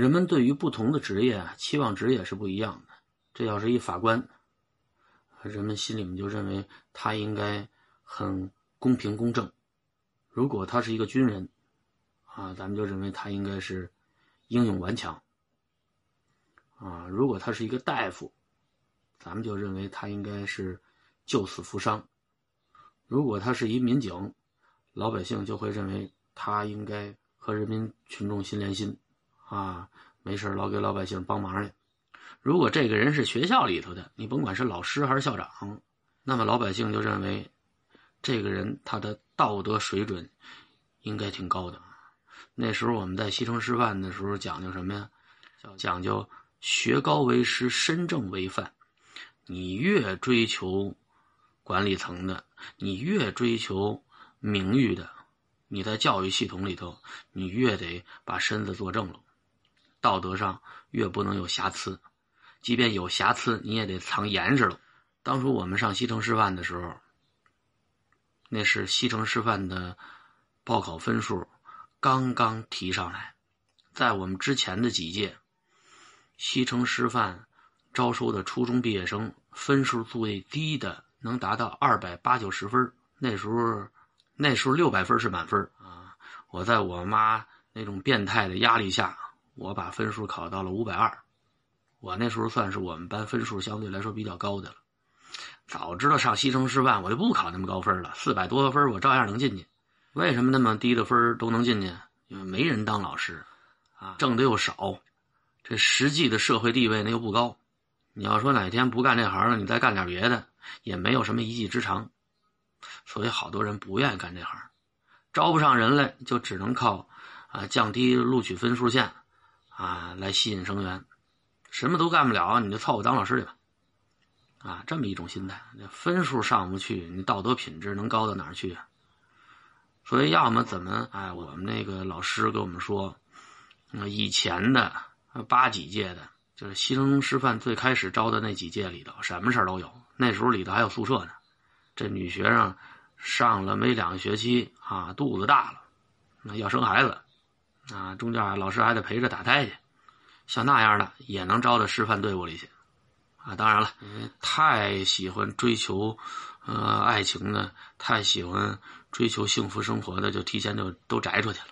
人们对于不同的职业啊，期望值也是不一样的。这要是一法官，人们心里面就认为他应该很公平公正；如果他是一个军人，啊，咱们就认为他应该是英勇顽强；啊，如果他是一个大夫，咱们就认为他应该是救死扶伤；如果他是一民警，老百姓就会认为他应该和人民群众心连心。啊，没事老给老百姓帮忙去。如果这个人是学校里头的，你甭管是老师还是校长，那么老百姓就认为这个人他的道德水准应该挺高的。那时候我们在西城师范的时候讲究什么呀？讲究学高为师，身正为范。你越追求管理层的，你越追求名誉的，你在教育系统里头，你越得把身子坐正了。道德上越不能有瑕疵，即便有瑕疵，你也得藏严实了。当初我们上西城师范的时候，那是西城师范的报考分数刚刚提上来，在我们之前的几届，西城师范招收的初中毕业生分数最低的能达到二百八九十分。那时候，那时候六百分是满分啊！我在我妈那种变态的压力下。我把分数考到了五百二，我那时候算是我们班分数相对来说比较高的了。早知道上西城师范，我就不考那么高分了，四百多分我照样能进去。为什么那么低的分都能进去？因为没人当老师，啊，挣的又少，这实际的社会地位呢又不高。你要说哪天不干这行了，你再干点别的，也没有什么一技之长，所以好多人不愿意干这行，招不上人来，就只能靠啊降低录取分数线。啊，来吸引生源，什么都干不了，你就凑合当老师去吧。啊，这么一种心态，分数上不去，你道德品质能高到哪儿去啊？所以，要么怎么？哎，我们那个老师给我们说，以前的八几届的，就是西城师范最开始招的那几届里头，什么事都有。那时候里头还有宿舍呢。这女学生上了没两个学期啊，肚子大了，那要生孩子。啊，中间老师还得陪着打胎去，像那样的也能招到师范队伍里去，啊，当然了，太喜欢追求，呃，爱情的，太喜欢追求幸福生活的，就提前就都摘出去了。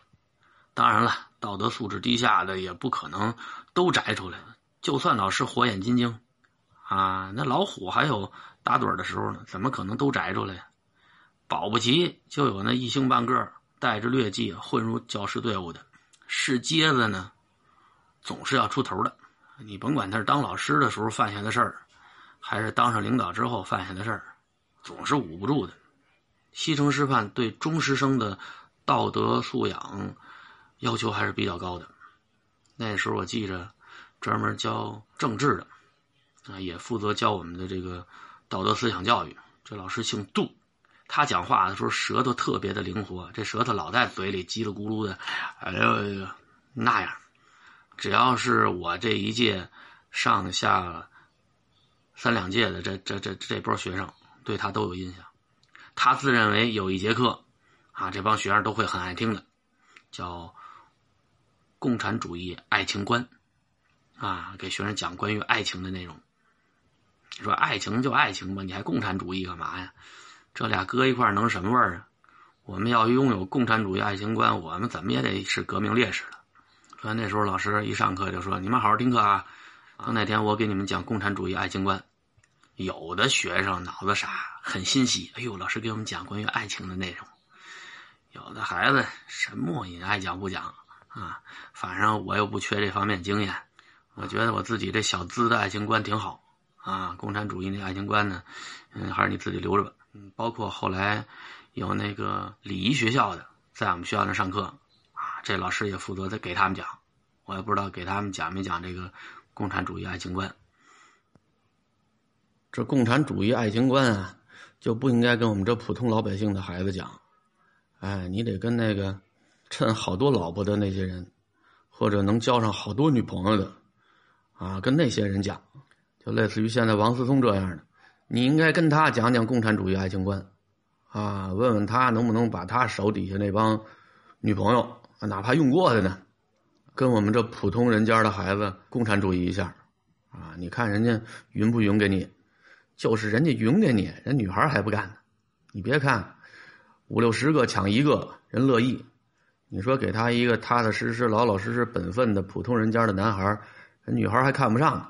当然了，道德素质低下的也不可能都摘出来。就算老师火眼金睛，啊，那老虎还有打盹的时候呢，怎么可能都摘出来呀？保不齐就有那一星半个带着劣迹混入教师队伍的。是疖子呢，总是要出头的。你甭管他是当老师的时候犯下的事儿，还是当上领导之后犯下的事儿，总是捂不住的。西城师范对中师生的道德素养要求还是比较高的。那时候我记着，专门教政治的啊，也负责教我们的这个道德思想教育。这老师姓杜。他讲话的时候舌头特别的灵活，这舌头老在嘴里叽里咕噜的，哎呦呦,呦那样。只要是我这一届上下三两届的这这这这波学生，对他都有印象。他自认为有一节课啊，这帮学生都会很爱听的，叫《共产主义爱情观》啊，给学生讲关于爱情的内容。说爱情就爱情吧，你还共产主义干嘛呀？这俩搁一块能什么味儿啊？我们要拥有共产主义爱情观，我们怎么也得是革命烈士了。所以那时候老师一上课就说：“你们好好听课啊！等哪天我给你们讲共产主义爱情观。”有的学生脑子傻，很欣喜。哎呦，老师给我们讲关于爱情的内容。有的孩子什么也爱讲不讲啊，反正我又不缺这方面经验。我觉得我自己这小资的爱情观挺好啊。共产主义那爱情观呢，嗯，还是你自己留着吧。嗯，包括后来有那个礼仪学校的在我们学校那上课啊，这老师也负责在给他们讲，我也不知道给他们讲没讲这个共产主义爱情观。这共产主义爱情观啊，就不应该跟我们这普通老百姓的孩子讲，哎，你得跟那个趁好多老婆的那些人，或者能交上好多女朋友的啊，跟那些人讲，就类似于现在王思聪这样的。你应该跟他讲讲共产主义爱情观，啊，问问他能不能把他手底下那帮女朋友，哪怕用过的呢，跟我们这普通人家的孩子共产主义一下，啊，你看人家匀不匀给你？就是人家匀给你，人女孩还不干呢。你别看五六十个抢一个人乐意，你说给他一个踏踏实实、老老实实、本分的普通人家的男孩，人女孩还看不上呢。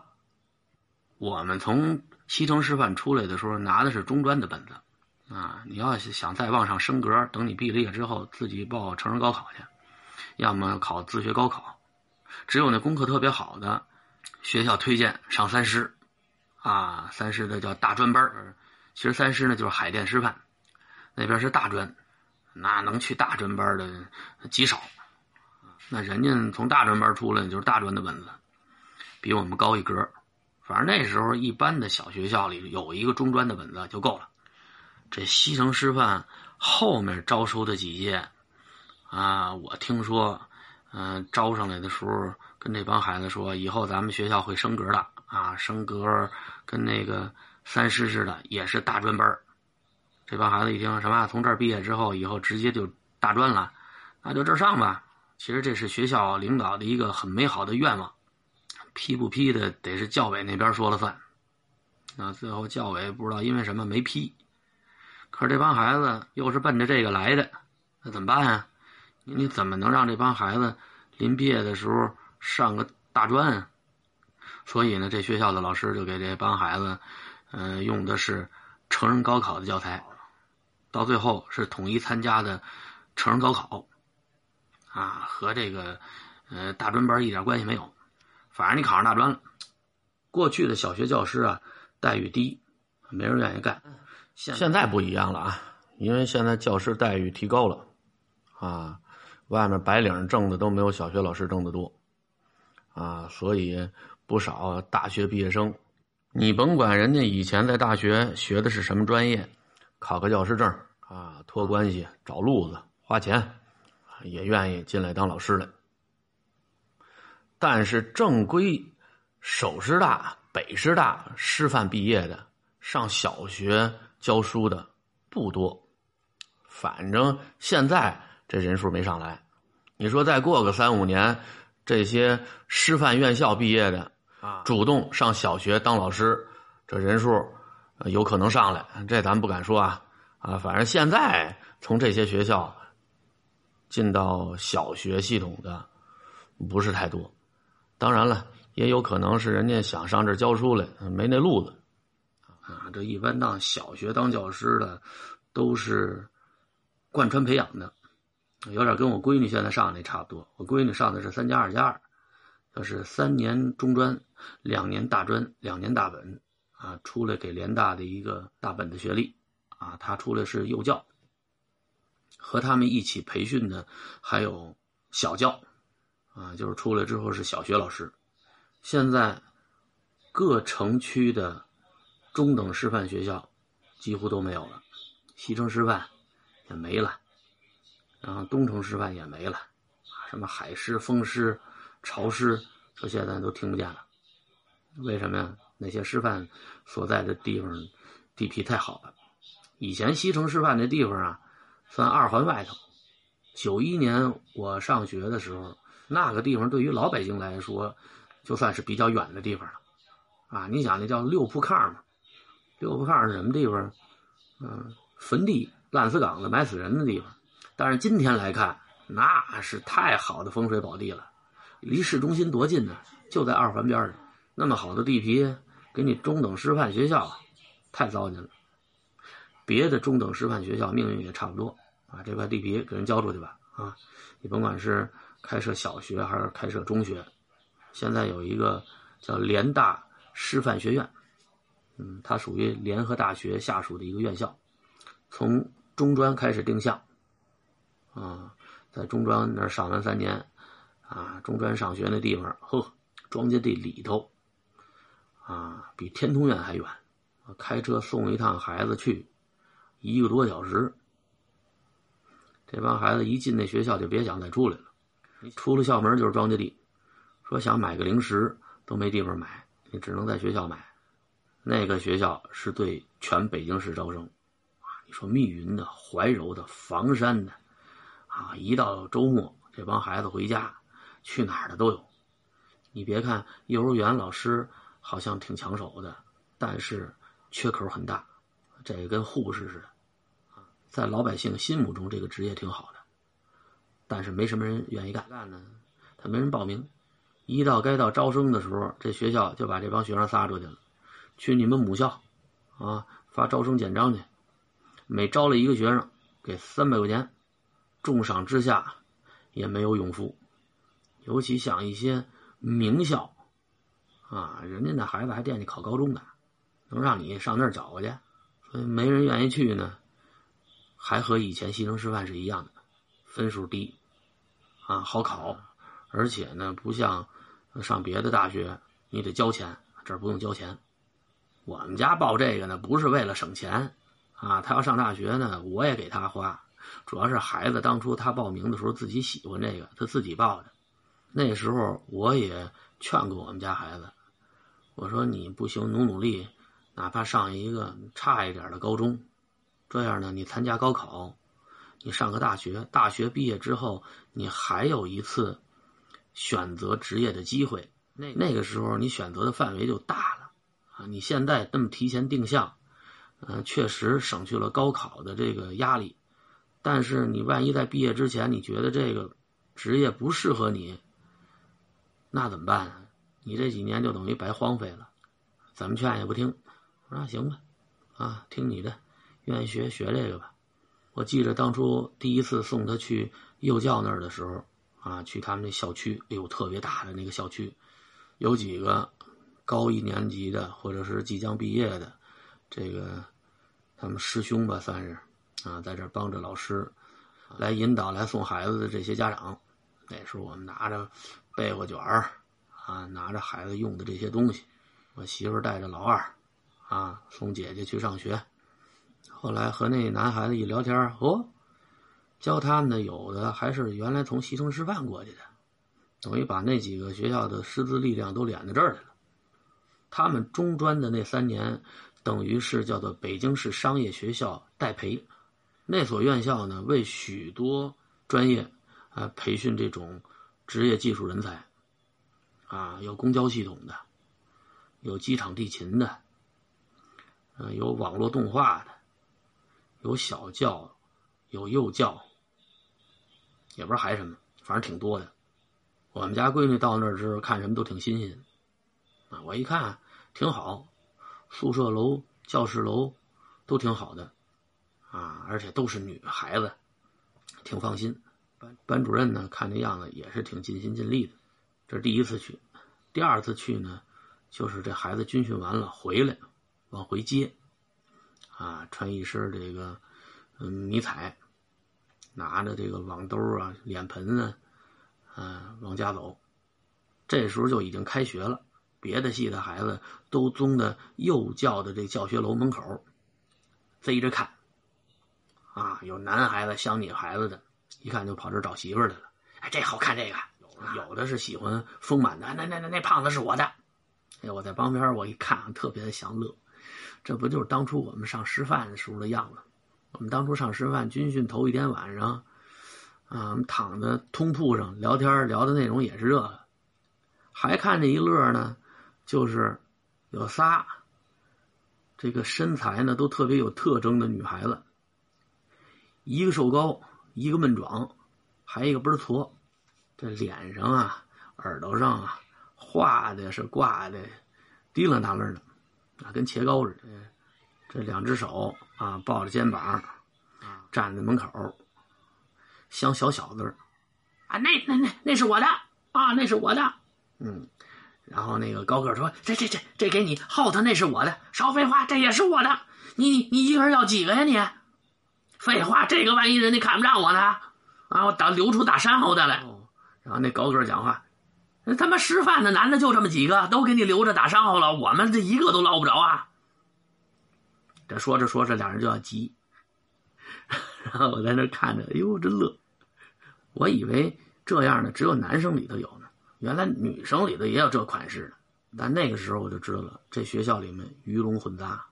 我们从西城师范出来的时候拿的是中专的本子，啊，你要是想再往上升格，等你毕了业之后自己报成人高考去，要么考自学高考。只有那功课特别好的学校推荐上三师，啊，三师的叫大专班其实三师呢就是海淀师范，那边是大专，那能去大专班的极少。那人家从大专班出来就是大专的本子，比我们高一格。反正那时候一般的小学校里有一个中专的本子就够了。这西城师范后面招收的几届，啊，我听说。嗯，招上来的时候跟这帮孩子说，以后咱们学校会升格的啊，升格跟那个三师似的，也是大专班这帮孩子一听什么，从这儿毕业之后，以后直接就大专了，那就这儿上吧。其实这是学校领导的一个很美好的愿望，批不批的得是教委那边说了算。那最后教委不知道因为什么没批，可是这帮孩子又是奔着这个来的，那怎么办呀？你怎么能让这帮孩子临毕业的时候上个大专啊？所以呢，这学校的老师就给这帮孩子，嗯，用的是成人高考的教材，到最后是统一参加的成人高考，啊，和这个呃大专班一点关系没有。反正你考上大专了，过去的小学教师啊待遇低，没人愿意干。现现在不一样了啊，因为现在教师待遇提高了，啊。外面白领挣的都没有小学老师挣的多，啊，所以不少大学毕业生，你甭管人家以前在大学学的是什么专业，考个教师证啊，托关系找路子花钱，也愿意进来当老师了。但是正规首师大、北师大师范毕业的上小学教书的不多，反正现在。这人数没上来，你说再过个三五年，这些师范院校毕业的啊，主动上小学当老师，这人数有可能上来，这咱不敢说啊。啊，反正现在从这些学校进到小学系统的不是太多，当然了，也有可能是人家想上这教书来，没那路子啊。这一般当小学当教师的都是贯穿培养的。有点跟我闺女现在上那差不多。我闺女上的是三加二加二，就是三年中专，两年大专，两年大本，啊，出来给联大的一个大本的学历，啊，她出来是幼教，和他们一起培训的还有小教，啊，就是出来之后是小学老师。现在各城区的中等师范学校几乎都没有了，西城师范也没了。然后东城师范也没了，什么海师、风师、潮师，这现在都听不见了。为什么呀？那些师范所在的地方地皮太好了。以前西城师范那地方啊，算二环外头。九一年我上学的时候，那个地方对于老百姓来说，就算是比较远的地方了。啊，你想那叫六铺炕嘛？六铺炕是什么地方？嗯，坟地、烂死岗子、埋死人的地方。但是今天来看，那是太好的风水宝地了，离市中心多近呢？就在二环边上，那么好的地皮，给你中等师范学校，太糟践了。别的中等师范学校命运也差不多啊，这块地皮给人交出去吧啊！你甭管是开设小学还是开设中学，现在有一个叫联大师范学院，嗯，它属于联合大学下属的一个院校，从中专开始定向。啊，在中专那儿上完三年，啊，中专上学那地方，呵，庄稼地里头，啊，比天通苑还远，开车送一趟孩子去，一个多小时。这帮孩子一进那学校就别想再出来了，出了校门就是庄稼地，说想买个零食都没地方买，你只能在学校买。那个学校是对全北京市招生，啊你说密云的、怀柔的、房山的。啊，一到周末，这帮孩子回家，去哪儿的都有。你别看幼儿园老师好像挺抢手的，但是缺口很大，这跟护士似的。在老百姓心目中，这个职业挺好的，但是没什么人愿意干。干呢，他没人报名。一到该到招生的时候，这学校就把这帮学生撒出去了，去你们母校，啊，发招生简章去。每招了一个学生，给三百块钱，重赏之下也没有永富。尤其像一些名校，啊，人家那孩子还惦记考高中呢，能让你上那儿搅和去，所以没人愿意去呢。还和以前西城师范是一样的，分数低，啊，好考，而且呢，不像上别的大学，你得交钱，这儿不用交钱。我们家报这个呢，不是为了省钱，啊，他要上大学呢，我也给他花，主要是孩子当初他报名的时候自己喜欢这个，他自己报的。那时候我也劝过我们家孩子，我说你不行，努努力，哪怕上一个差一点的高中。这样呢，你参加高考，你上个大学，大学毕业之后，你还有一次选择职业的机会。那那个时候，你选择的范围就大了啊！你现在这么提前定向，呃，确实省去了高考的这个压力。但是你万一在毕业之前，你觉得这个职业不适合你，那怎么办？你这几年就等于白荒废了。怎么劝也不听，那行吧，啊，听你的。愿意学学这个吧。我记着当初第一次送他去幼教那儿的时候，啊，去他们那校区，哎呦，特别大的那个校区，有几个高一年级的或者是即将毕业的，这个他们师兄吧，算是啊，在这帮着老师来引导来送孩子的这些家长。那时候我们拿着被窝卷儿啊，拿着孩子用的这些东西，我媳妇带着老二啊，送姐姐去上学。后来和那男孩子一聊天哦，教他们的有的还是原来从西城师范过去的，等于把那几个学校的师资力量都敛到这儿来了。他们中专的那三年，等于是叫做北京市商业学校代培，那所院校呢为许多专业啊培训这种职业技术人才，啊有公交系统的，有机场地勤的，嗯有网络动画的。有小教，有幼教，也不知道还什么，反正挺多的。我们家闺女到那儿之后看什么都挺新鲜，啊，我一看挺好，宿舍楼、教室楼都挺好的，啊，而且都是女孩子，挺放心。班班主任呢，看那样子也是挺尽心尽力的。这是第一次去，第二次去呢，就是这孩子军训完了回来，往回接。啊，穿一身这个嗯迷彩，拿着这个网兜啊、脸盆啊，嗯，往家走。这时候就已经开学了，别的系的孩子都宗的幼教的这教学楼门口，贼着看。啊，有男孩子像女孩子的，一看就跑这找媳妇来了。哎，这好看，这个有的是喜欢丰满的。那那那那胖子是我的。哎，我在旁边我一看，特别的享乐。这不就是当初我们上师范的时候的样子？我们当初上师范军训头一天晚上，啊，我们躺在通铺上聊天，聊的内容也是这个。还看着一乐呢，就是有仨，这个身材呢都特别有特征的女孩子，一个瘦高，一个闷壮，还一个倍儿矬。这脸上啊、耳朵上啊，画的是挂的滴了当啷的。啊，跟切糕似的，这两只手啊抱着肩膀，站在门口，像小小子啊，那那那那是我的啊，那是我的，嗯，然后那个高个说：“这这这这给你后头那是我的，少废话，这也是我的。你你你一个人要几个呀？你废话，这个万一人家看不上我呢？啊，我打留出打山后的来。然后那高个讲话。”那他妈师范的男的就这么几个，都给你留着打伤号了，我们这一个都捞不着啊！这说着说着，俩人就要急，然后我在那看着，哎呦，真乐！我以为这样的只有男生里头有呢，原来女生里头也有这款式的。但那个时候我就知道了，这学校里面鱼龙混杂，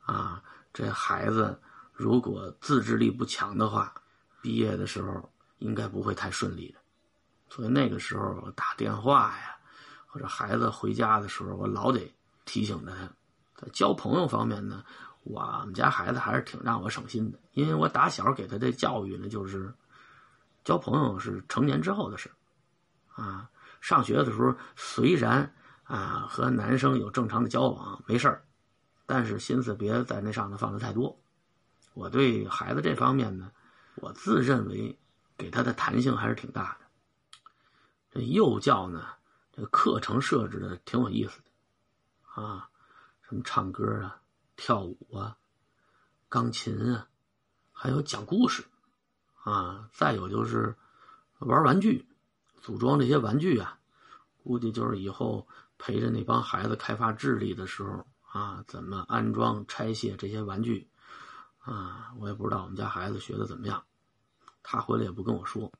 啊，这孩子如果自制力不强的话，毕业的时候应该不会太顺利的。所以那个时候打电话呀，或者孩子回家的时候，我老得提醒他。在交朋友方面呢，我们家孩子还是挺让我省心的，因为我打小给他的教育呢，就是交朋友是成年之后的事啊。上学的时候虽然啊和男生有正常的交往没事但是心思别在那上头放的太多。我对孩子这方面呢，我自认为给他的弹性还是挺大的。幼教呢，这课程设置的挺有意思的，啊，什么唱歌啊、跳舞啊、钢琴啊，还有讲故事，啊，再有就是玩玩具、组装这些玩具啊，估计就是以后陪着那帮孩子开发智力的时候啊，怎么安装、拆卸这些玩具。啊，我也不知道我们家孩子学的怎么样，他回来也不跟我说。